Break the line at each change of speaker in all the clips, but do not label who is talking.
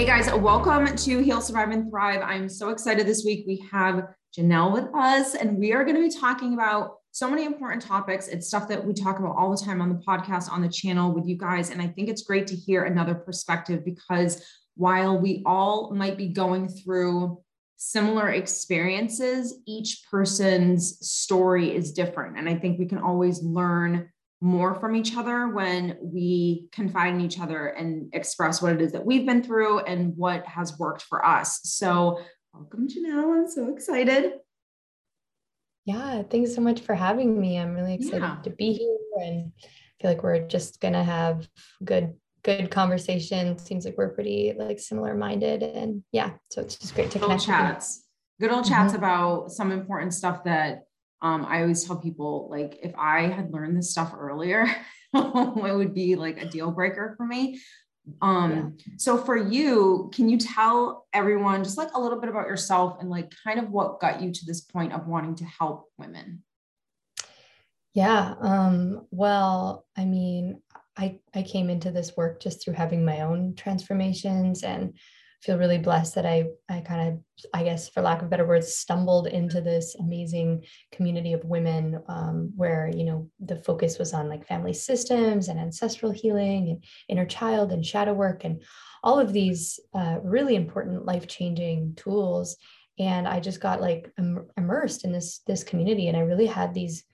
Hey guys, welcome to Heal, Survive, and Thrive. I'm so excited this week. We have Janelle with us, and we are going to be talking about so many important topics. It's stuff that we talk about all the time on the podcast, on the channel with you guys. And I think it's great to hear another perspective because while we all might be going through similar experiences, each person's story is different. And I think we can always learn more from each other when we confide in each other and express what it is that we've been through and what has worked for us. So, welcome, Janelle. I'm so excited.
Yeah, thanks so much for having me. I'm really excited yeah. to be here and feel like we're just going to have good good conversation. Seems like we're pretty like similar minded and yeah, so it's just great to
good connect. chats. Good old chats mm-hmm. about some important stuff that um, I always tell people like if I had learned this stuff earlier, it would be like a deal breaker for me. Um, yeah. so for you, can you tell everyone just like a little bit about yourself and like kind of what got you to this point of wanting to help women?
Yeah. Um, well, I mean, I, I came into this work just through having my own transformations and feel really blessed that I I kind of I guess for lack of better words stumbled into this amazing community of women um, where you know the focus was on like family systems and ancestral healing and inner child and shadow work and all of these uh, really important life changing tools. And I just got like Im- immersed in this this community and I really had these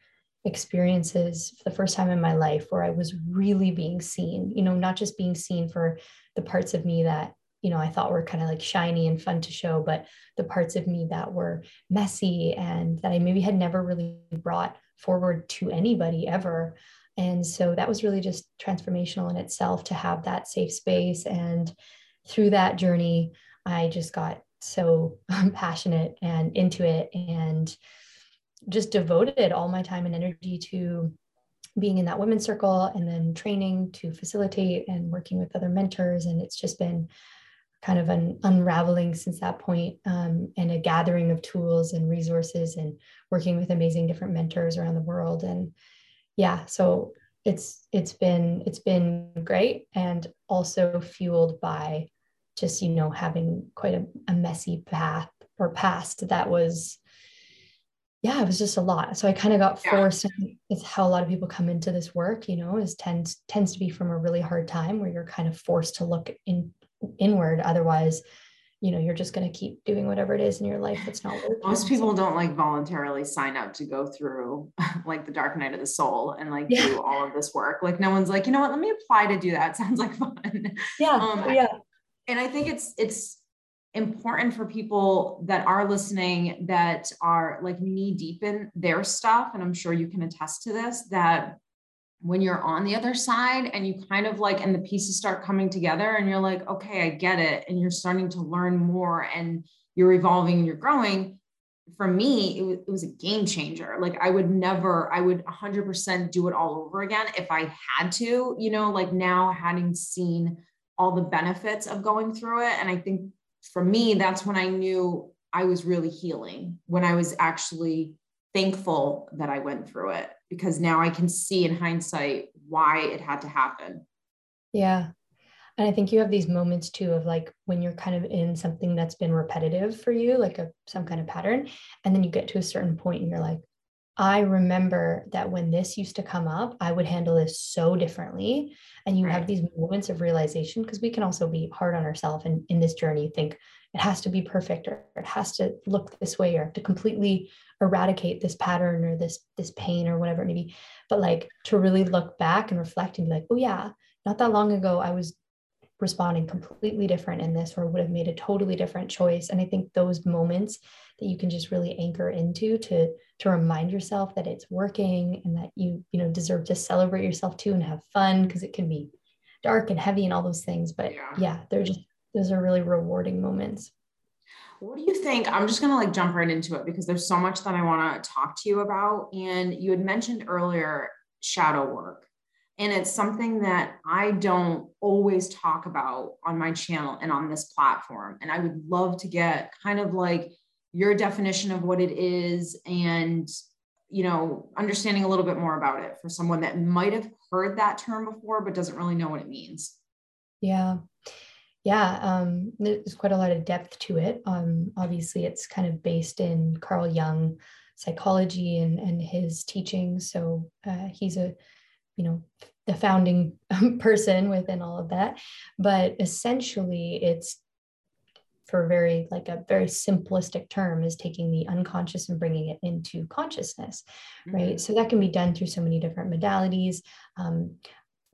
experiences for the first time in my life where I was really being seen, you know, not just being seen for the parts of me that you know, I thought were kind of like shiny and fun to show, but the parts of me that were messy and that I maybe had never really brought forward to anybody ever. And so that was really just transformational in itself to have that safe space. And through that journey, I just got so passionate and into it and just devoted all my time and energy to being in that women's circle and then training to facilitate and working with other mentors. And it's just been kind of an unraveling since that point, um, and a gathering of tools and resources and working with amazing different mentors around the world and yeah so it's it's been it's been great and also fueled by just you know having quite a, a messy path or past that was yeah it was just a lot so i kind of got forced yeah. it's how a lot of people come into this work you know is tends tends to be from a really hard time where you're kind of forced to look in inward. Otherwise you know you're just going to keep doing whatever it is in your life that's not working
most people don't like voluntarily sign up to go through like the dark night of the soul and like yeah. do all of this work. Like no one's like you know what? Let me apply to do that. Sounds like fun.
Yeah. Um, yeah.
and i think it's it's important for people that are listening that are like knee deep in their stuff and i'm sure you can attest to this that when you're on the other side and you kind of like and the pieces start coming together and you're like okay i get it and you're starting to learn more and you're evolving and you're growing for me it was, it was a game changer. Like i would never i would 100% do it all over again if i had to you know like now having seen all the benefits of going through it. And i think for me that's when i knew i was really healing when i was actually thankful that i went through it because now I can see in hindsight why it had to happen.
Yeah. And I think you have these moments too of like when you're kind of in something that's been repetitive for you, like a some kind of pattern, and then you get to a certain point and you're like, I remember that when this used to come up, I would handle this so differently. And you right. have these moments of realization because we can also be hard on ourselves and in this journey think it has to be perfect or it has to look this way or to completely eradicate this pattern or this this pain or whatever it may be. But like to really look back and reflect and be like oh yeah not that long ago i was responding completely different in this or would have made a totally different choice. And i think those moments that you can just really anchor into to to remind yourself that it's working and that you you know deserve to celebrate yourself too and have fun because it can be dark and heavy and all those things. But yeah, yeah they're just those are really rewarding moments
what do you think? I'm just going to like jump right into it because there's so much that I want to talk to you about. And you had mentioned earlier shadow work. And it's something that I don't always talk about on my channel and on this platform. And I would love to get kind of like your definition of what it is and, you know, understanding a little bit more about it for someone that might have heard that term before, but doesn't really know what it means.
Yeah. Yeah, um, there's quite a lot of depth to it. Um, obviously, it's kind of based in Carl Jung psychology and, and his teachings. So uh, he's a, you know, the founding person within all of that. But essentially, it's for very like a very simplistic term is taking the unconscious and bringing it into consciousness right mm-hmm. so that can be done through so many different modalities um,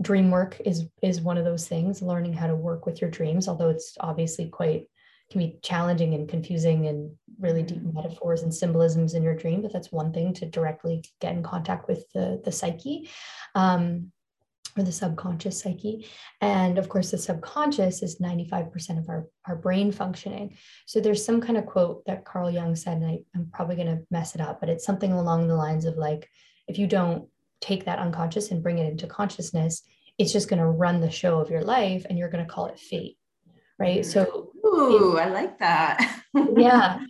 dream work is is one of those things learning how to work with your dreams although it's obviously quite can be challenging and confusing and really deep mm-hmm. metaphors and symbolisms in your dream but that's one thing to directly get in contact with the the psyche um, or the subconscious psyche. And of course, the subconscious is 95% of our, our brain functioning. So there's some kind of quote that Carl Jung said, and I, I'm probably going to mess it up, but it's something along the lines of like, if you don't take that unconscious and bring it into consciousness, it's just going to run the show of your life and you're going to call it fate. Right. Mm. So,
Ooh, it, I like that.
yeah.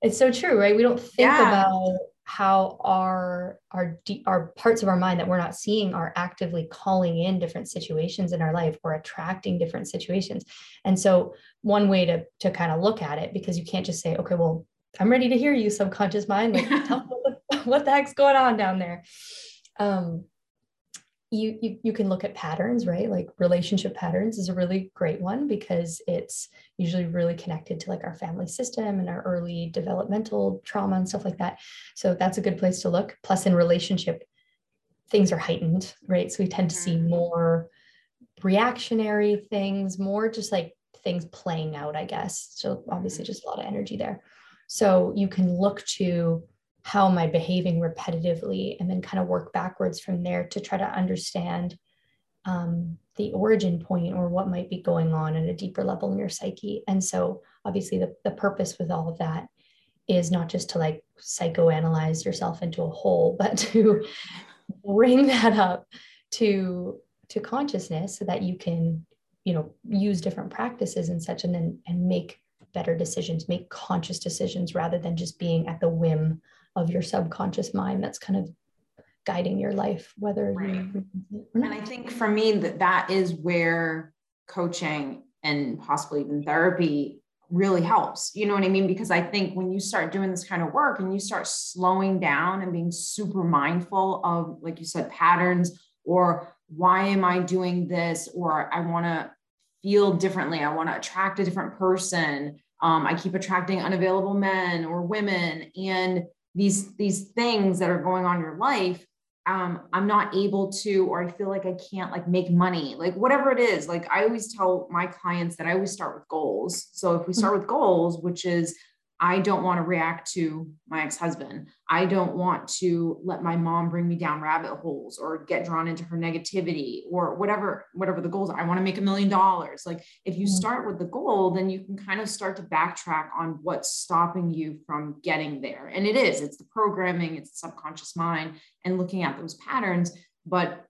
It's so true, right? We don't think yeah. about how our our our parts of our mind that we're not seeing are actively calling in different situations in our life or attracting different situations and so one way to to kind of look at it because you can't just say okay well i'm ready to hear you subconscious mind like tell me what the, what the heck's going on down there um you, you you can look at patterns right? Like relationship patterns is a really great one because it's usually really connected to like our family system and our early developmental trauma and stuff like that. So that's a good place to look. Plus in relationship things are heightened right? So we tend to see mm-hmm. more reactionary things more just like things playing out i guess. So obviously mm-hmm. just a lot of energy there. So you can look to how am I behaving repetitively, and then kind of work backwards from there to try to understand um, the origin point or what might be going on at a deeper level in your psyche. And so, obviously, the, the purpose with all of that is not just to like psychoanalyze yourself into a hole, but to bring that up to to consciousness so that you can you know use different practices and such and then and make better decisions make conscious decisions rather than just being at the whim of your subconscious mind that's kind of guiding your life whether right. you
and i think for me that that is where coaching and possibly even therapy really helps. You know what i mean? Because i think when you start doing this kind of work and you start slowing down and being super mindful of like you said patterns or why am i doing this or i want to feel differently i want to attract a different person um, i keep attracting unavailable men or women. And these these things that are going on in your life um, i'm not able to or i feel like i can't like make money like whatever it is. Like i always tell my clients that i always start with goals. So if we start with goals which is I don't want to react to my ex husband. I don't want to let my mom bring me down rabbit holes or get drawn into her negativity or whatever, whatever the goals are. I want to make a million dollars. Like if you mm-hmm. start with the goal, then you can kind of start to backtrack on what's stopping you from getting there. And it is, it's the programming, it's the subconscious mind and looking at those patterns. But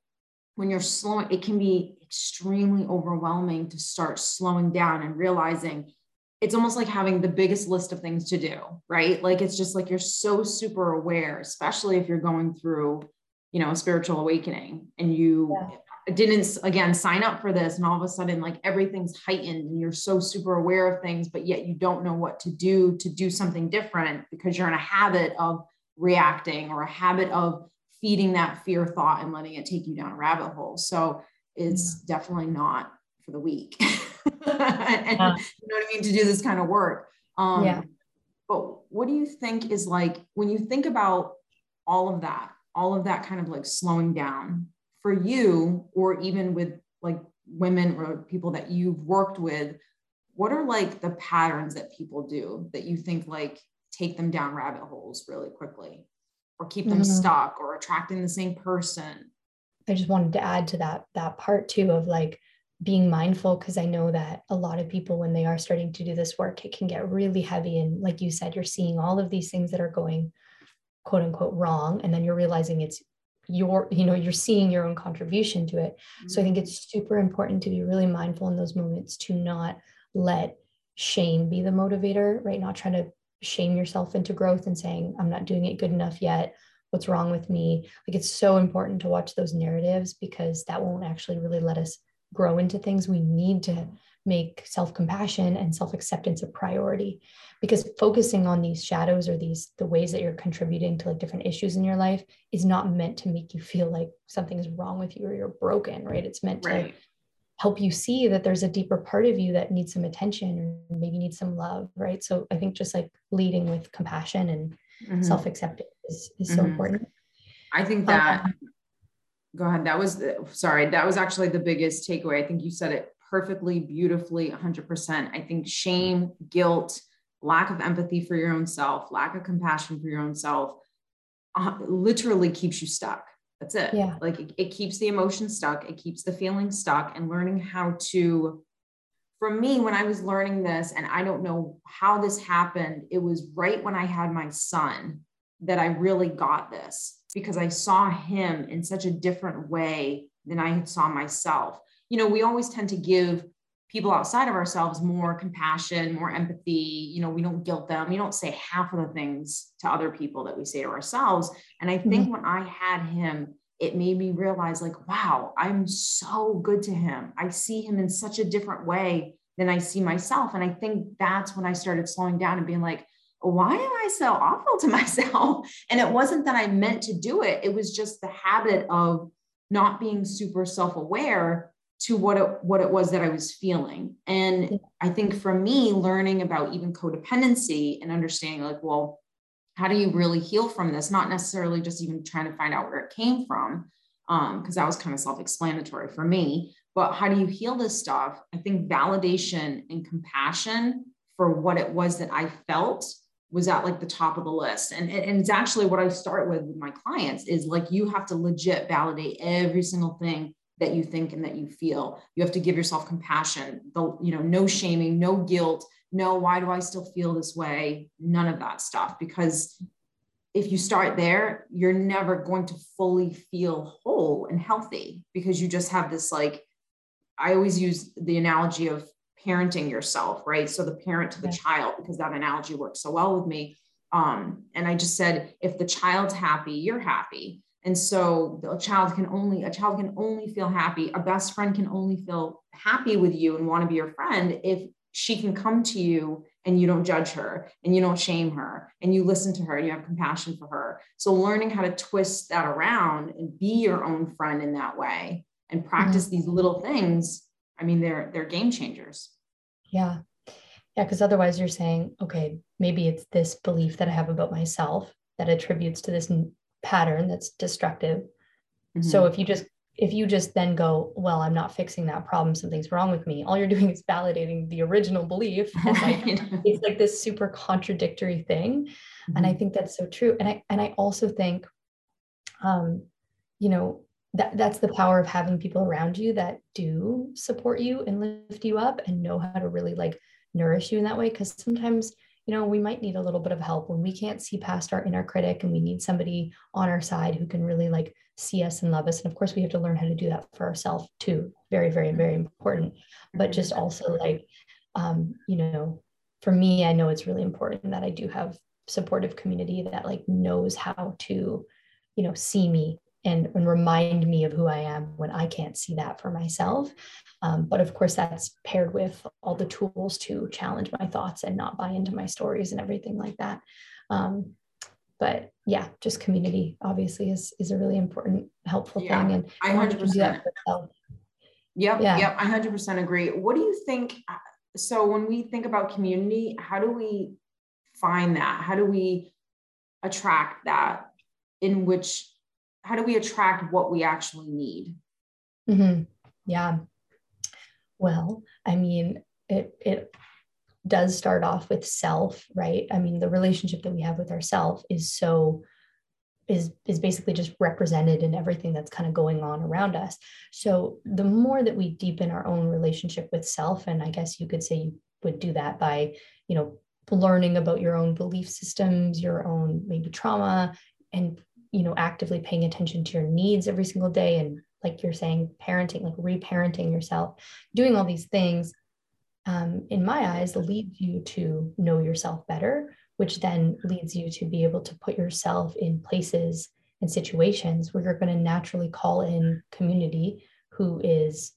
when you're slowing, it can be extremely overwhelming to start slowing down and realizing it's almost like having the biggest list of things to do, right? Like it's just like you're so super aware, especially if you're going through, you know, a spiritual awakening and you yeah. didn't again sign up for this and all of a sudden like everything's heightened and you're so super aware of things but yet you don't know what to do to do something different because you're in a habit of reacting or a habit of feeding that fear thought and letting it take you down a rabbit hole. So it's yeah. definitely not for the weak. and yeah. you know what I mean, to do this kind of work. Um, yeah. But what do you think is like when you think about all of that, all of that kind of like slowing down for you, or even with like women or people that you've worked with, what are like the patterns that people do that you think like take them down rabbit holes really quickly or keep them mm-hmm. stuck or attracting the same person?
I just wanted to add to that that part too of like being mindful because I know that a lot of people, when they are starting to do this work, it can get really heavy. And like you said, you're seeing all of these things that are going quote unquote wrong. And then you're realizing it's your, you know, you're seeing your own contribution to it. Mm-hmm. So I think it's super important to be really mindful in those moments to not let shame be the motivator, right? Not trying to shame yourself into growth and saying, I'm not doing it good enough yet. What's wrong with me? Like it's so important to watch those narratives because that won't actually really let us grow into things we need to make self-compassion and self-acceptance a priority because focusing on these shadows or these the ways that you're contributing to like different issues in your life is not meant to make you feel like something is wrong with you or you're broken right it's meant right. to help you see that there's a deeper part of you that needs some attention or maybe needs some love right so i think just like leading with compassion and mm-hmm. self-acceptance is, is mm-hmm. so important
i think that um, go ahead. That was sorry that was actually the biggest takeaway. I think you said it perfectly beautifully 100% i think shame guilt lack of empathy for your own self lack of compassion for your own self uh, literally keeps you stuck. That's it.
Yeah.
Like it, it keeps the emotion stuck. It keeps the feeling stuck. And learning how to for me when i was learning this and i don't know how this happened it was right when i had my son that i really got this because I saw him in such a different way than I had saw myself. You know, we always tend to give people outside of ourselves more compassion, more empathy. You know, we don't guilt them. We don't say half of the things to other people that we say to ourselves. And I think mm-hmm. when I had him, it made me realize, like, wow, I'm so good to him. I see him in such a different way than I see myself. And I think that's when I started slowing down and being like, why am I so awful to myself? And it wasn't that I meant to do it, it was just the habit of not being super self aware to what it, what it was that I was feeling. And I think for me, learning about even codependency and understanding, like, well, how do you really heal from this? Not necessarily just even trying to find out where it came from, because um, that was kind of self explanatory for me. But how do you heal this stuff? I think validation and compassion for what it was that I felt was at like the top of the list. And, and it's actually what I start with with my clients is like you have to legit validate every single thing that you think and that you feel. You have to give yourself compassion, the, you know, no shaming, no guilt, no, why do I still feel this way? None of that stuff. Because if you start there, you're never going to fully feel whole and healthy because you just have this like, I always use the analogy of parenting yourself, right? So the parent to the child, because that analogy works so well with me. Um, and I just said, if the child's happy, you're happy. And so a child can only a child can only feel happy. A best friend can only feel happy with you and want to be your friend if she can come to you and you don't judge her and you don't shame her and you listen to her and you have compassion for her. So learning how to twist that around and be your own friend in that way and practice mm-hmm. these little things, I mean, they're they're game changers.
Yeah. Yeah. Because otherwise you're saying, okay, maybe it's this belief that I have about myself that attributes to this pattern that's destructive. Mm-hmm. So if you just if you just then go, well, I'm not fixing that problem, something's wrong with me, all you're doing is validating the original belief. Like, it's like this super contradictory thing. Mm-hmm. And I mm-hmm. think that's so true. And I and I also think um, you know, that that's the power of having people around you that do support you and lift you up and know how to really like nourish you in that way. Because sometimes you know we might need a little bit of help when we can't see past our inner critic and we need somebody on our side who can really like see us and love us. And of course we have to learn how to do that for ourselves too. Very very very important. But just also like um you know for me i know it's really important that i do have supportive community that like knows how to you know see me and, and remind me of who I am when I can't see that for myself. Um, but of course, that's paired with all the tools to challenge my thoughts and not buy into my stories and everything like that. Um, but yeah, just community obviously is is a really important, helpful yeah, thing. And
I hundred percent. Yep, yeah. yep, I hundred percent agree. What do you think? Uh, so when we think about community, how do we find that? How do we attract that? In which how do we attract what we actually need?
Mm-hmm. yeah. Well i mean it it does start off with self right? I mean the relationship that we have with ourself is so is is basically just represented in everything that's kind of going on around us. So the more that we deepen our own relationship with self and i guess you could say you would do that by you know learning about your own belief systems your own maybe trauma and you know actively paying attention to your needs every single day and like you're saying parenting like reparenting yourself doing all these things um, in my eyes leads you to know yourself better which then leads you to be able to put yourself in places and situations where you're going to naturally call in community who is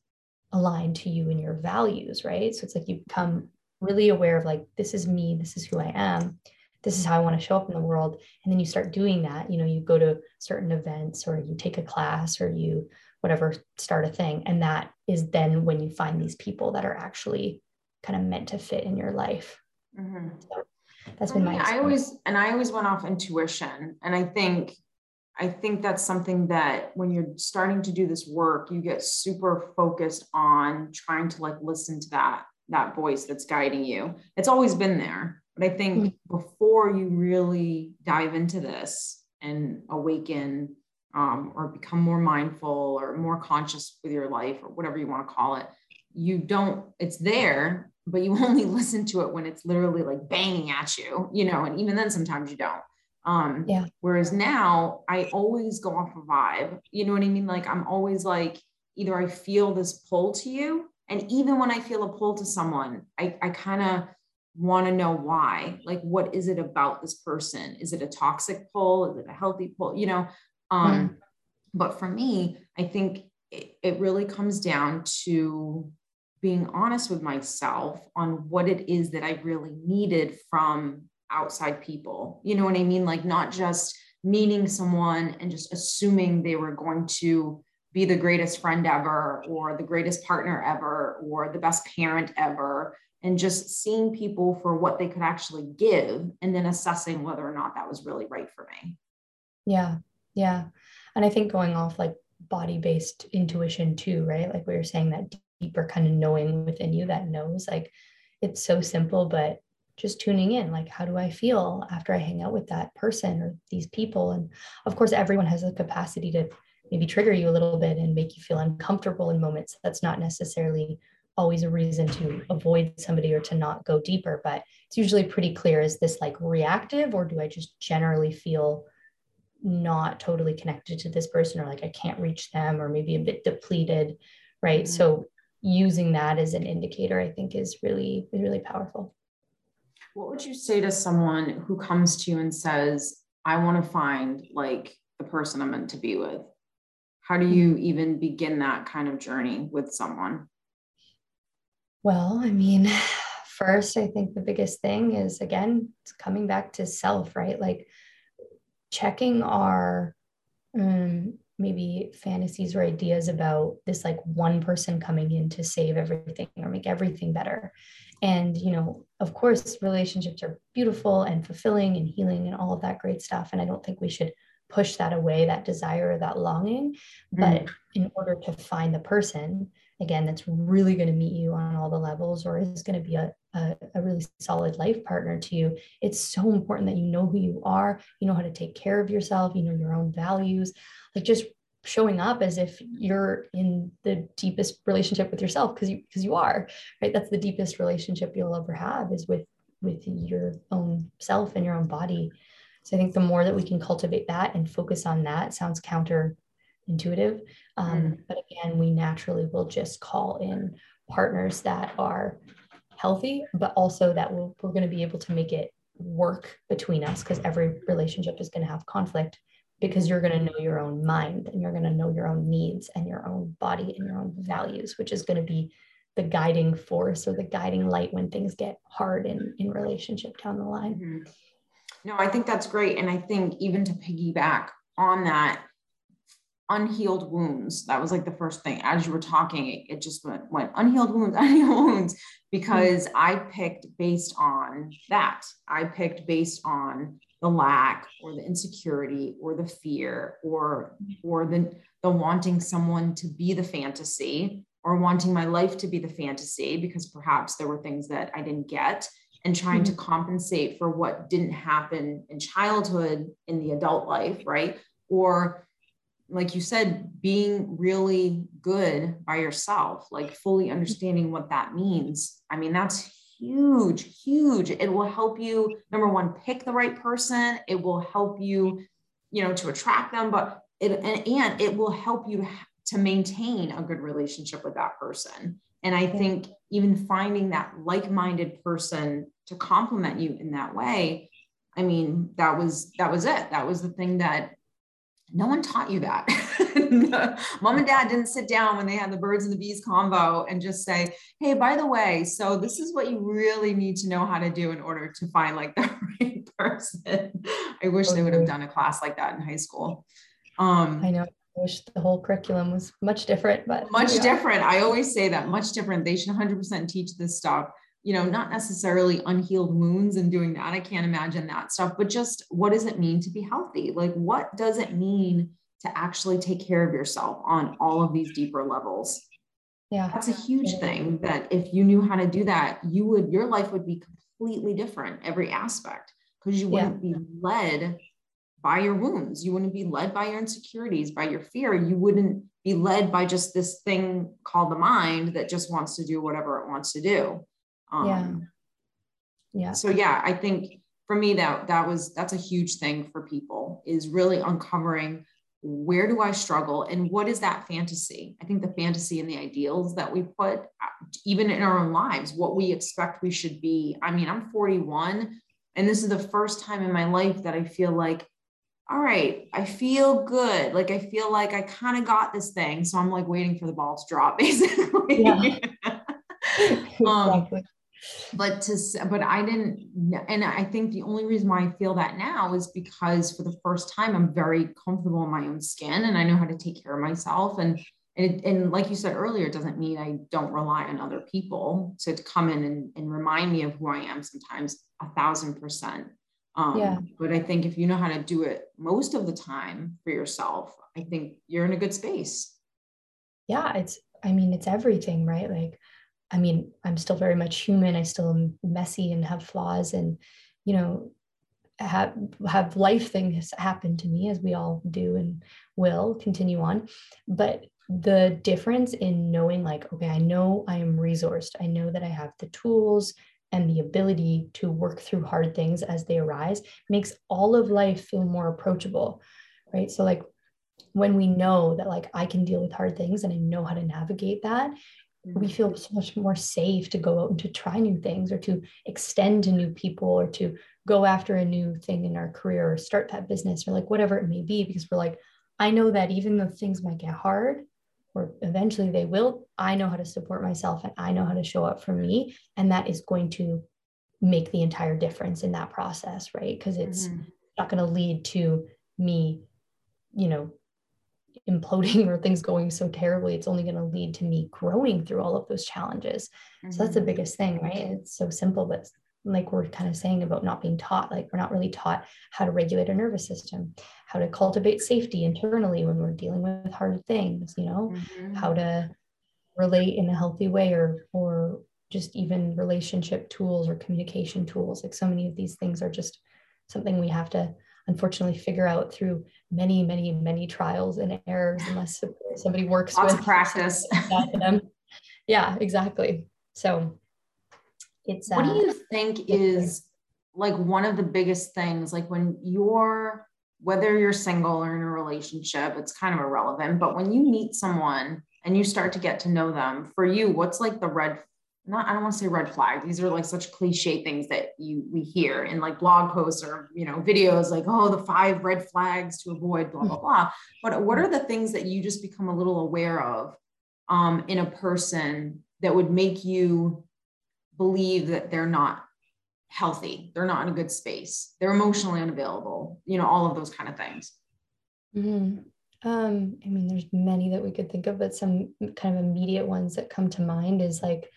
aligned to you and your values, right? So it's like you become really aware of like, this is me, this is who I am, this is how I want to show up in the world. And then you start doing that. You know, you go to certain events or you take a class or you whatever, start a thing. And that is then when you find these people that are actually kind of meant to fit in your life. Mm-hmm. So that's been my
I always and I always went off intuition. And I think I think that's something that when you're starting to do this work, you get super focused on trying to like listen to that that voice that's guiding you. It's always been there. But I think mm-hmm. before you really dive into this and awaken um, or become more mindful or more conscious with your life or whatever you want to call it, you don't, it's there, but you only listen to it when it's literally like banging at you, you know, and even then sometimes you don't. Um, yeah. Whereas now I always go off a vibe. You know what I mean? Like I'm always like, either I feel this pull to you. And even when I feel a pull to someone, I, I kind of want to know why. Like, what is it about this person? Is it a toxic pull? Is it a healthy pull? You know, um, mm. but for me, I think it, it really comes down to being honest with myself on what it is that I really needed from outside people. You know what I mean? Like not just meeting someone and just assuming they were going to be the greatest friend ever or the greatest partner ever or the best parent ever and just seeing people for what they could actually give and then assessing whether or not that was really right for me.
Yeah. Yeah. And I think going off like body based intuition too, right? Like we were saying that deeper kind of knowing within you that knows like it's so simple, but just tuning in like how do i feel after i hang out with that person or these people and of course everyone has a capacity to maybe trigger you a little bit and make you feel uncomfortable in moments that's not necessarily always a reason to avoid somebody or to not go deeper but it's usually pretty clear is this like reactive or do i just generally feel not totally connected to this person or like i can't reach them or maybe a bit depleted right mm-hmm. so using that as an indicator i think is really really powerful
what would you say to someone who comes to you and says, I want to find like the person I'm meant to be with? How do you even begin that kind of journey with someone?
Well, I mean, first, I think the biggest thing is again, it's coming back to self, right? Like checking our um, maybe fantasies or ideas about this like one person coming in to save everything or make everything better and you know of course relationships are beautiful and fulfilling and healing and all of that great stuff and i don't think we should push that away that desire that longing but mm. in order to find the person again that's really going to meet you on all the levels or is going to be a, a, a, really solid life partner to you. It's so important that you know who you are you know how to take care of yourself you know your own values like just showing up as if you're in the deepest relationship with yourself because you because you are right? That's the deepest relationship you'll ever have is with with your own self and your own body. So i think the more that we can cultivate that and focus on that sounds counterintuitive um, mm. but again we naturally will just call in partners that are healthy but also that we'll, we're going to be able to make it work between us because every relationship is going to have conflict because you're going to know your own mind and you're going to know your own needs and your own body and your own values, which is going to be the guiding force or the guiding light when things get hard in, in relationship down the line. Mm-hmm.
No, I think that's great. And I think even to piggyback on that, unhealed wounds, that was like the first thing. As you were talking, it, it just went, went unhealed wounds, unhealed wounds, because mm-hmm. I picked based on that. I picked based on the lack or the insecurity or the fear or or the the wanting someone to be the fantasy or wanting my life to be the fantasy because perhaps there were things that I didn't get and trying mm-hmm. to compensate for what didn't happen in childhood in the adult life, right? Or like you said, being really good by yourself, like fully understanding what that means. I mean, that's huge, huge. It will help you, number one, pick the right person. It will help you, you know, to attract them, but it, and, and it will help you to, maintain a good relationship with that person. And I think even finding that like minded person to complement you in that way, I mean, that was, that was it. That was the thing that no one taught you that. Mom and dad didn't sit down when they had the birds and the bees combo and just say, hey, by the way, so this is what you really need to know how to do in order to find like the right person. I wish okay. they would have done a class like that in high school.
Um, I know. I wish the whole curriculum was much different, but
much yeah. different. I always say that much different. They should 100% teach this stuff you know, not necessarily unhealed wounds and doing that. I can't imagine that stuff, but just what does it mean to be healthy? Like, what does it mean to actually take care of yourself on all of these deeper levels?
Yeah.
That's a huge thing that if you knew how to do that, you would, your life would be completely different, every aspect, because you wouldn't yeah. be led by your wounds. You wouldn't be led by your insecurities, by your fear. You wouldn't be led by just this thing called the mind that just wants to do whatever it wants to do.
Um, yeah. Yeah.
So yeah, I think for me that that was that's a huge thing for people is really uncovering where do I struggle and what is that fantasy? I think the fantasy and the ideals that we put even in our own lives, what we expect we should be. I mean, I'm 41 and this is the first time in my life that I feel like all right, I feel good. Like I feel like I kind of got this thing. So I'm like waiting for the ball to drop basically. Yeah. um, exactly but to but i didn't and i think the only reason why i feel that now is because for the first time i'm very comfortable in my own skin and i know how to take care of myself. And and, and like you said earlier it doesn't mean i don't rely on other people to come in and, and remind me of who i am sometimes a thousand percent. Um, yeah. but i think if you know how to do it most of the time for yourself i think you're in a good space.
Yeah it's i mean it's everything right? Like I mean, I'm still very much human. I still am messy and have flaws and, you know, have have life things happen to me as we all do and will continue on. But the difference in knowing like, okay, I know I am resourced. I know that I have the tools and the ability to work through hard things as they arise makes all of life feel more approachable. Right. So like when we know that like I can deal with hard things and I know how to navigate that, we mm-hmm. feel so much more safe to go out and to try new things or to extend to new people or to go after a new thing in our career or start that business or like whatever it may be because we're like i know that even though things might get hard or eventually they will i know how to support myself and i know how to show up for me and that is going to make the entire difference in that process right because it's mm-hmm. not going to lead to me you know imploding or things going so terribly it's only going to lead to me growing through all of those challenges mm-hmm. so that's the mm-hmm. biggest thing right it's so simple but like we're kind of saying about not being taught like we're not really taught how to regulate our nervous system how to cultivate safety internally when we're dealing with hard things you know mm-hmm. how to relate in a healthy way or or just even relationship tools or communication tools like so many of these things are just something we have to unfortunately figure out through many, many, many trials and errors unless somebody works
Lots
with
practice.
yeah, exactly. So it's
what uh, do you think is like one of the biggest things like when you're whether you're single or in a relationship, it's kind of irrelevant, but when you meet someone and you start to get to know them, for you, what's like the red not I don't want to say red flag. These are like such cliche things that you we hear in like blog posts or you know videos like oh the five red flags to avoid blah blah blah. But what are the things that you just become a little aware of um, in a person that would make you believe that they're not healthy, they're not in a good space, they're emotionally unavailable, you know, all of those kind of things.
Mm-hmm. Um, I mean, there's many that we could think of, but some kind of immediate ones that come to mind is like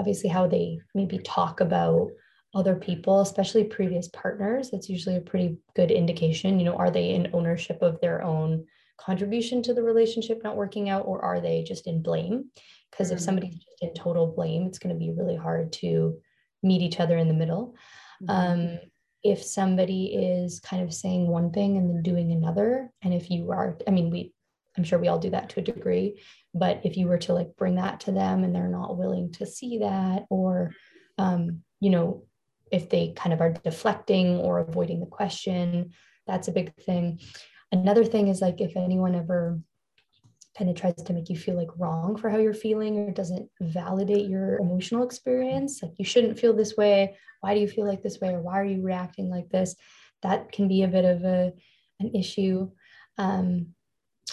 obviously how they maybe talk about other people, especially previous partners. That's usually a pretty good indication. You know, are they in ownership of their own contribution to the relationship not working out, or are they just in blame? Because mm-hmm. if somebody's just in total blame, it's going to be really hard to meet each other in the middle. Mm-hmm. Um, if somebody is kind of saying one thing and then doing another, and if you are, I mean, we, I'm sure we all do that to a degree. But if you were to like bring that to them and they're not willing to see that, or, um, you know, if they kind of are deflecting or avoiding the question, that's a big thing. Another thing is like if anyone ever kind of tries to make you feel like wrong for how you're feeling or doesn't validate your emotional experience, like you shouldn't feel this way. Why do you feel like this way? Or why are you reacting like this? That can be a bit of a, an issue. Um,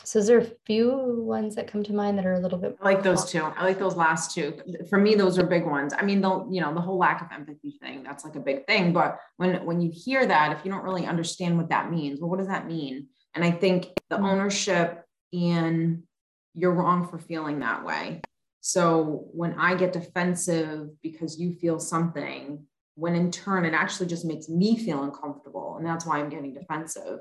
so is there a few ones that come to mind that are a little bit
I like those two. I like those last two. For me, those are big ones. I mean, the you know, the whole lack of empathy thing, that's like a big thing. But when when you hear that, if you don't really understand what that means, well, what does that mean? And I think the mm-hmm. ownership and you're wrong for feeling that way. So when I get defensive because you feel something, when in turn it actually just makes me feel uncomfortable. And that's why I'm getting defensive.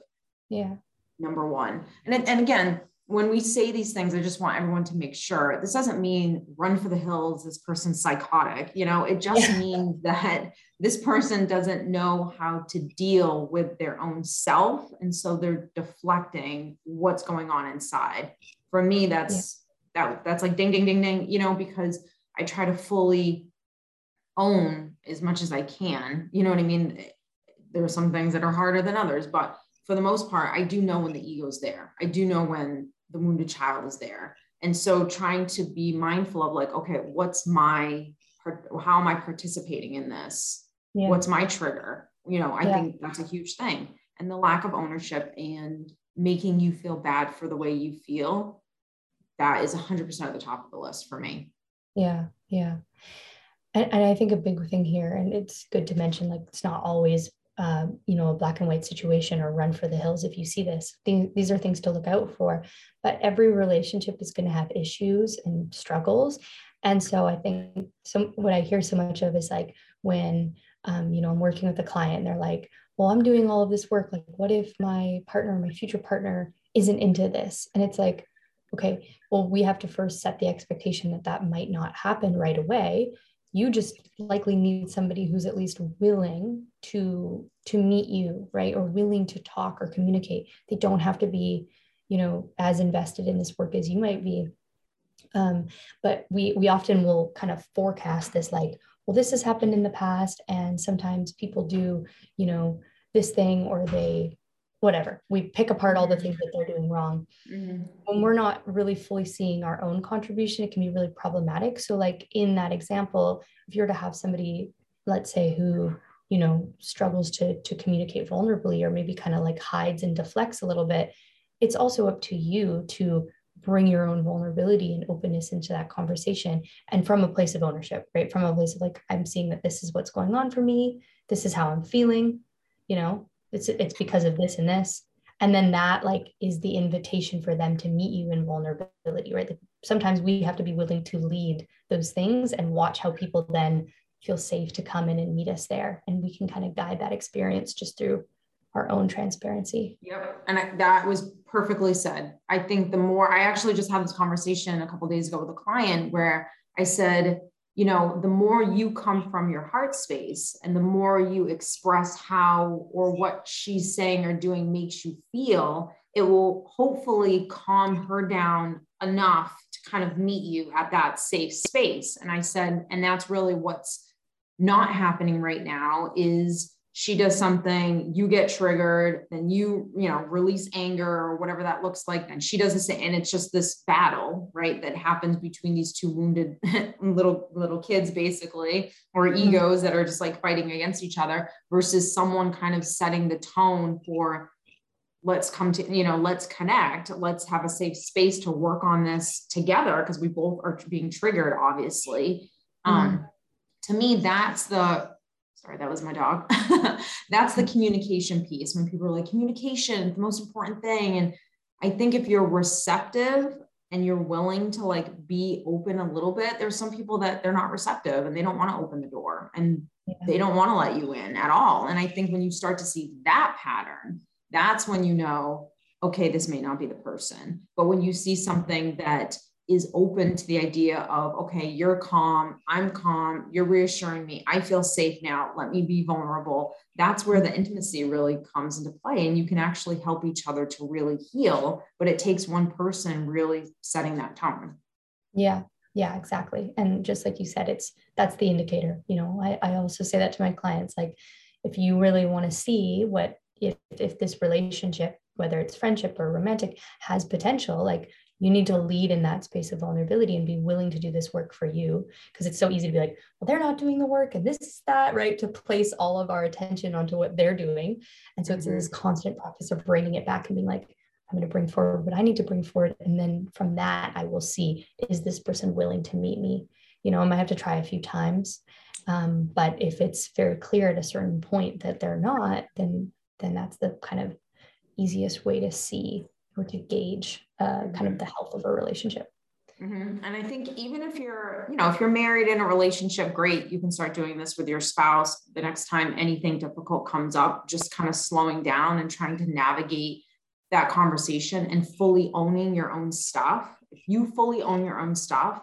Yeah
number one. And, and again, when we say these things, I just want everyone to make sure this doesn't mean run for the hills, this person's psychotic. You know, it just yeah. means that this person doesn't know how to deal with their own self. And so they're deflecting what's going on inside. For me, that's yeah. that that's like ding, ding, ding, ding, you know, because I try to fully own as much as I can. You know what I mean? There are some things that are harder than others, but for the most part, I do know when the ego is there. I do know when the wounded child is there. And so trying to be mindful of like, okay, what's my, how am I participating in this? Yeah. What's my trigger? You know, I yeah. think that's a huge thing. And the lack of ownership and making you feel bad for the way you feel, that is 100% at the top of the list for me.
Yeah. Yeah. And, and I think a big thing here, and it's good to mention, like, it's not always um, you know, a black and white situation or run for the hills if you see this. These are things to look out for. But every relationship is going to have issues and struggles. And so I think some what I hear so much of is like when um, you know I'm working with a client and they're like, well, I'm doing all of this work. Like, what if my partner, my future partner, isn't into this? And it's like, okay, well, we have to first set the expectation that that might not happen right away you just likely need somebody who's at least willing to to meet you right? Or willing to talk or communicate. They don't have to be you know as invested in this work as you might be. Um, but we we often will kind of forecast this like well this has happened in the past and sometimes people do you know this thing or they whatever. We pick apart all the things that they're doing wrong. Mm-hmm. when we're not really fully seeing our own contribution it can be really problematic. So like in that example if you're to have somebody let's say who you know struggles to to communicate vulnerably or maybe kind of like hides and deflects a little bit it's also up to you to bring your own vulnerability and openness into that conversation and from a place of ownership right? From a place of like i'm seeing that this is what's going on for me. This is how i'm feeling you know it's it's because of this and this. And then that like is the invitation for them to meet you in vulnerability right? Sometimes we have to be willing to lead those things and watch how people then feel safe to come in and meet us there. And we can kind of guide that experience just through our own transparency.
Yep. And I, that was perfectly said. I think the more i actually just had this conversation a couple days ago with a client where i said you know, the more you come from your heart space and the more you express how or what she's saying or doing makes you feel, it will hopefully calm her down enough to kind of meet you at that safe space. And I said, and that's really what's not happening right now is she does something, you get triggered, then you, you know, release anger or whatever that looks like. And she does this, and it's just this battle, right, that happens between these two wounded little little kids, basically, or mm-hmm. egos that are just like fighting against each other, versus someone kind of setting the tone for let's come to you know let's connect let's have a safe space to work on this together because we both are being triggered obviously mm-hmm. um to me that's the sorry, that was my dog. That's the communication piece. When people are like, communication, the most important thing. And I think if you're receptive and you're willing to like be open a little bit, there's some people that they're not receptive and they don't want to open the door and yeah. they don't want to let you in at all. And I think when you start to see that pattern, that's when you know, okay, this may not be the person. But when you see something that is open to the idea of, okay, you're calm, I'm calm, you're reassuring me, I feel safe now, let me be vulnerable. That's where the intimacy really comes into play. And you can actually help each other to really heal, but it takes one person really setting that tone.
Yeah. Yeah, exactly. And just like you said, it's that's the indicator. You know, I, I also say that to my clients like, if you really want to see what if if this relationship whether it's friendship or romantic has potential like you need to lead in that space of vulnerability and be willing to do this work for you because it's so easy to be like well they're not doing the work and this is that right to place all of our attention onto what they're doing and so it's mm-hmm. this constant practice of bringing it back and being like I'm going to bring forward what I need to bring forward. And then from that, I will see is this person willing to meet me? You know, I might have to try a few times. Um, but if it's very clear at a certain point that they're not, then then that's the kind of easiest way to see or to gauge uh, kind of the health of a relationship.
Mm-hmm. And I think even if you're, you know, if you're married in a relationship, great, you can start doing this with your spouse. The next time anything difficult comes up, just kind of slowing down and trying to navigate that conversation and fully owning your own stuff. If you fully own your own stuff,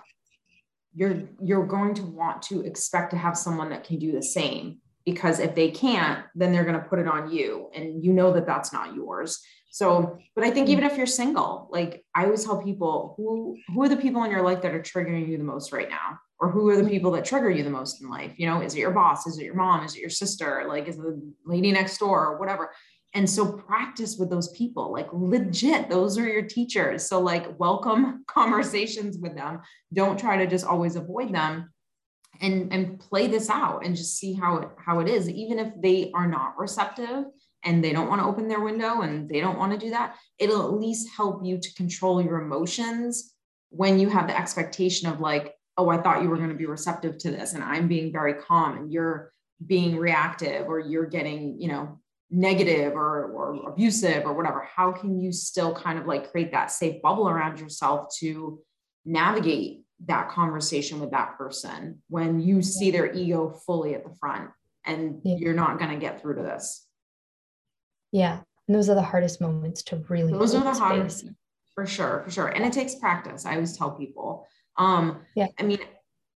you're you're going to want to expect to have someone that can do the same because if they can't, then they're going to put it on you and you know that that's not yours. So, but I think even if you're single, like I always tell people who who are the people in your life that are triggering you the most right now? Or who are the people that trigger you the most in life? You know, is it your boss? Is it your mom? Is it your sister? Like, is it the lady next door or whatever? And so practice with those people, like legit, those are your teachers. So, like, welcome conversations with them. Don't try to just always avoid them and and play this out and just see how it how it is even if they are not receptive and they don't want to open their window and they don't want to do that, it'll at least help you to control your emotions when you have the expectation of like, oh, I thought you were going to be receptive to this and I'm being very calm and you're being reactive or you're getting, you know, negative or, or abusive or whatever. How can you still kind of like create that safe bubble around yourself to navigate that conversation with that person when you see their ego fully at the front and yeah. you're not going to get through to this?
Yeah. And those are the hardest moments to really
those are the hardest for sure, for sure. And it takes practice. I always tell people. Um, yeah. I mean,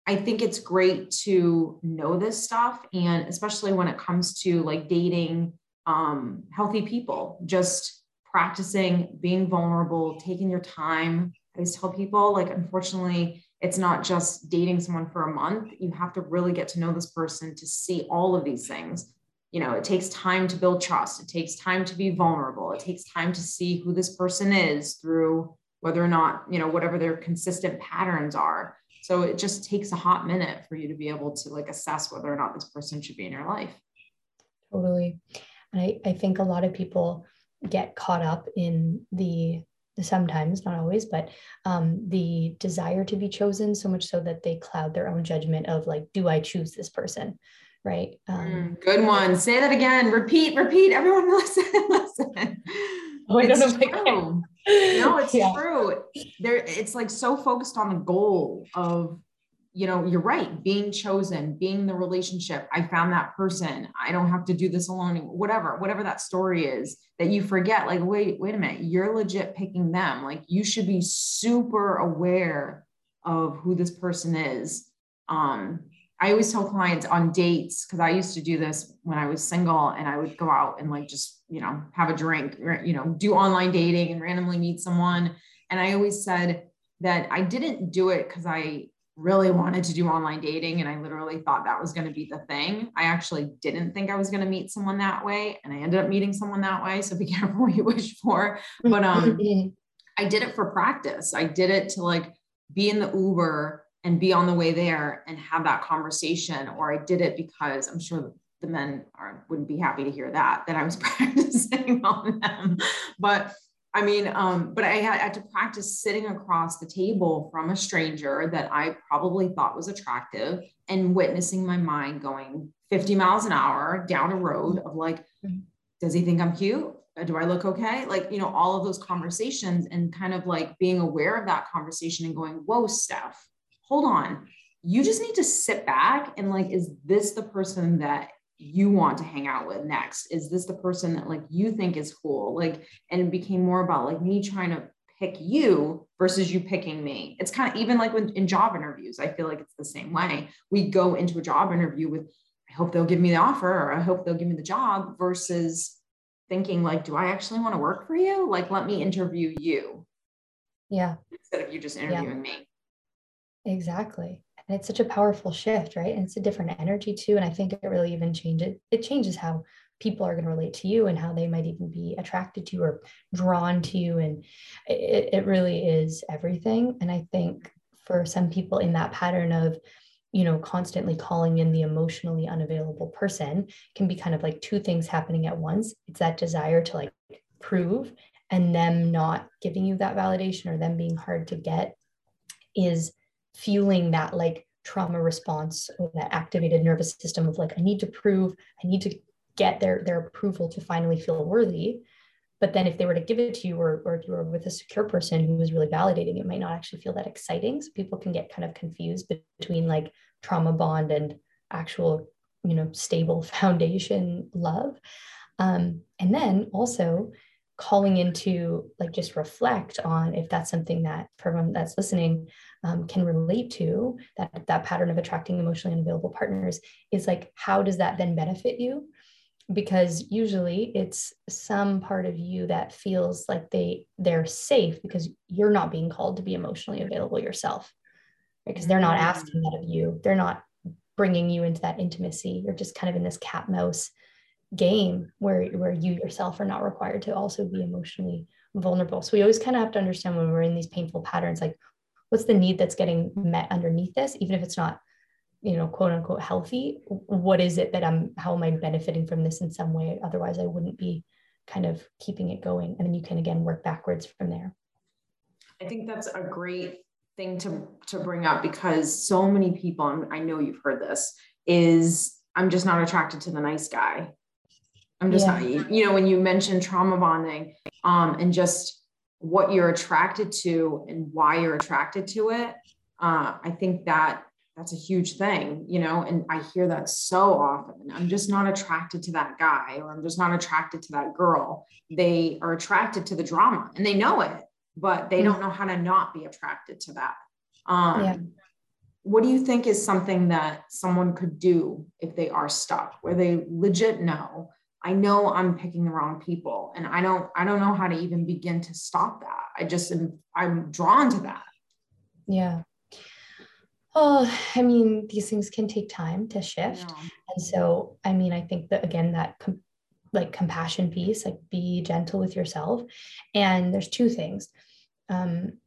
I think it's great to know this stuff. And especially when it comes to like dating um, healthy people, just practicing being vulnerable, taking your time. I always tell people, like, unfortunately, it's not just dating someone for a month. You have to really get to know this person to see all of these things. You know it takes time to build trust. It takes time to be vulnerable. It takes time to see who this person is through whether or not you know whatever their consistent patterns are. So it just takes a hot minute for you to be able to like assess whether or not this person should be in your life.
Totally. And i, I think a lot of people get caught up in the sometimes not always but um, the desire to be chosen so much so that they cloud their own judgment of like do i choose this person right? Um,
mm, good one. Say that again. Repeat, repeat. Everyone listen, listen. Oh, I don't know true. No, it's yeah. true. There, it's like so focused on the goal of, you know, you're right, being chosen, being the relationship. I found that person. I don't have to do this alone. Whatever, whatever that story is, that you forget. Like, wait, wait a minute. You're legit picking them. Like, you should be super aware of who this person is. Um, I always tell clients on dates because I used to do this when I was single and I would go out and like just, you know, have a drink, you know, do online dating and randomly meet someone. And I always said that I didn't do it because I really wanted to do online dating and I literally thought that was going to be the thing. I actually didn't think I was going to meet someone that way and I ended up meeting someone that way, so be careful what you wish for. But um I did it for practice. I did it to like be in the Uber and be on the way there and have that conversation or i did it because i'm sure the men are wouldn't be happy to hear that that i was practicing on them but i mean um, but I had, I had to practice sitting across the table from a stranger that i probably thought was attractive and witnessing my mind going 50 miles an hour down a road of like mm-hmm. does he think i'm cute do I look okay? Like, you know, all of those conversations and kind of like being aware of that conversation and going, whoa, Steph, hold on, you just need to sit back and like, is this the person that you want to hang out with next? Is this the person that like you think is cool? Like, and it became more about like me trying to pick you versus you picking me. It's kind of even like when in job interviews, I feel like it's the same way. We go into a job interview with, I hope they'll give me the offer or I hope they'll give me the job versus thinking like, do I actually want to work for you? Like, let me interview you.
Yeah.
Instead of you just interviewing yeah. me.
Exactly. And it's such a powerful shift, right? And it's a different energy too. And I think it really even changes it changes how people are going to relate to you and how they might even be attracted to you or drawn to you. And it, it really is everything. And I think for some people in that pattern of, you know, constantly calling in the emotionally unavailable person can be kind of like two things happening at once. It's that desire to like prove and them not giving you that validation or them being hard to get is fueling that like trauma response or that activated nervous system of like i need to prove i need to get their their approval to finally feel worthy. But then if they were to give it to you or, or if you were with a secure person who was really validating it might not actually feel that exciting. So people can get kind of confused between like trauma bond and actual you know stable foundation love. Um, and then also calling into like just reflect on if that's something that for everyone that's listening um, can relate to that that pattern of attracting emotionally unavailable partners is like how does that then benefit you? Because usually it's some part of you that feels like they they're safe because you're not being called to be emotionally available yourself right? because they're not asking that of you. They're not bringing you into that intimacy. You're just kind of in this cat mouse game where where you yourself are not required to also be emotionally vulnerable. So we always kind of have to understand when we're in these painful patterns like what's the need that's getting met underneath this? Even if it's not you know quote unquote healthy what is it that i'm how am i benefiting from this in some way? Otherwise i wouldn't be kind of keeping it going. And then you can again work backwards from there.
I think that's a great thing to to bring up because so many people and i know you've heard this is i'm just not attracted to the nice guy i'm just yeah. not you know when you mentioned trauma bonding um and just what you're attracted to and why you're attracted to it uh, i think that that's a huge thing, you know, and I hear that so often. I'm just not attracted to that guy or I'm just not attracted to that girl. They are attracted to the drama and they know it, but they don't know how to not be attracted to that. Um, yeah. What do you think is something that someone could do if they are stuck where they legit know, I know I'm picking the wrong people and I don't, I don't know how to even begin to stop that. I just am, I'm drawn to that.
Yeah. Oh, I mean, these things can take time to shift. Yeah. And so, I mean, I think that again, that com- like compassion piece, like be gentle with yourself. And there's two things. Um,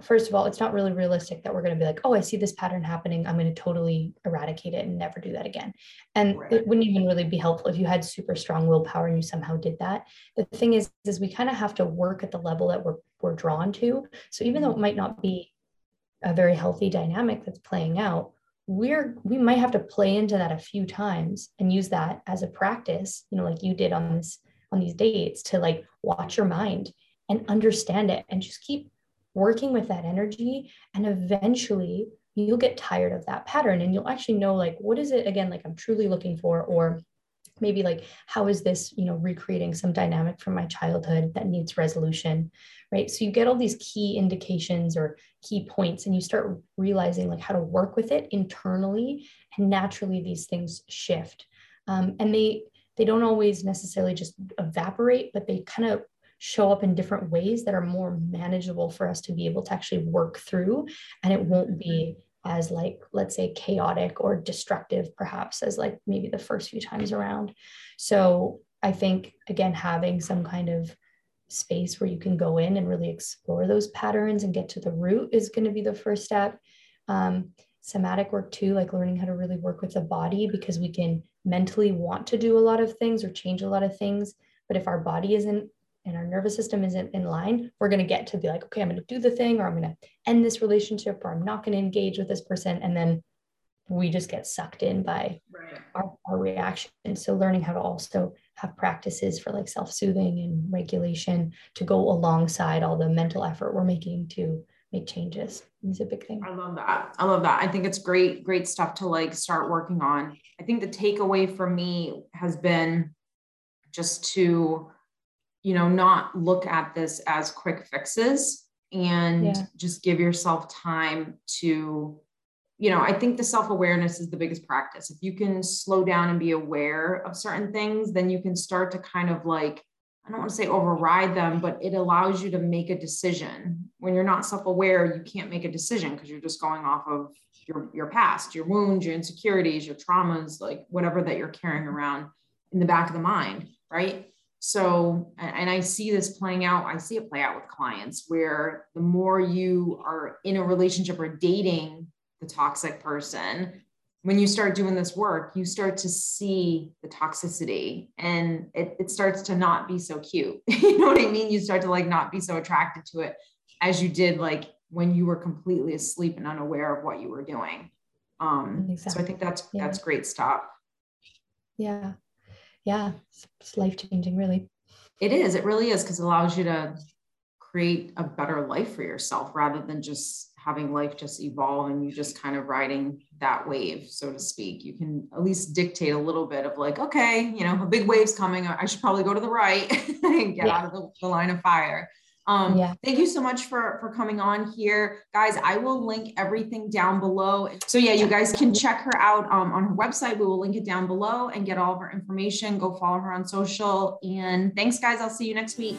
first of all, it's not really realistic that we're going to be like, oh, I see this pattern happening. I'm going to totally eradicate it and never do that again. And right. it wouldn't even really be helpful if you had super strong willpower and you somehow did that. The thing is, is we kind of have to work at the level that we're we're drawn to. So even though it mm-hmm. might not be a very healthy dynamic that's playing out we're we might have to play into that a few times and use that as a practice you know like you did on this on these dates to like watch your mind and understand it and just keep working with that energy and eventually you'll get tired of that pattern and you'll actually know like what is it again like i'm truly looking for or maybe like how is this you know recreating some dynamic from my childhood that needs resolution right? So you get all these key indications or key points and you start realizing like how to work with it internally and naturally these things shift. Um, and they they don't always necessarily just evaporate but they kind of show up in different ways that are more manageable for us to be able to actually work through. And it won't be as like let's say chaotic or destructive perhaps as like maybe the first few times around. So i think again having some kind of space where you can go in and really explore those patterns and get to the root is going to be the first step. Um, somatic work too like learning how to really work with the body because we can mentally want to do a lot of things or change a lot of things. But if our body isn't and our nervous system isn't in line, we're going to get to be like, okay, I'm going to do the thing, or I'm going to end this relationship, or I'm not going to engage with this person. And then we just get sucked in by right. our, our reaction. So, learning how to also have practices for like self soothing and regulation to go alongside all the mental effort we're making to make changes is a big thing.
I love that. I love that. I think it's great, great stuff to like start working on. I think the takeaway for me has been just to you know, not look at this as quick fixes and yeah. just give yourself time to, you know, I think the self awareness is the biggest practice. If you can slow down and be aware of certain things, then you can start to kind of like, I don't want to say override them, but it allows you to make a decision. When you're not self aware, you can't make a decision because you're just going off of your, your past, your wounds, your insecurities, your traumas, like whatever that you're carrying around in the back of the mind, right? So, and I see this playing out, I see it play out with clients where the more you are in a relationship or dating the toxic person, when you start doing this work, you start to see the toxicity and it, it starts to not be so cute. you know what I mean? You start to like not be so attracted to it as you did like when you were completely asleep and unaware of what you were doing. Um, exactly. So I think that's yeah. that's great stuff.
Yeah, yeah, it's, it's life changing, really.
It is. It really is because it allows you to create a better life for yourself rather than just having life just evolve and you just kind of riding that wave, so to speak. You can at least dictate a little bit of like, okay, you know, a big wave's coming. I should probably go to the right and get yeah. out of the, the, line of fire. Um, yeah. Thank you so much for, for coming on here. Guys, I will link everything down below. So yeah, you guys can check her out um, on her website. We will link it down below and get all of her information. Go follow her on social. And thanks, guys. I'll see you next week.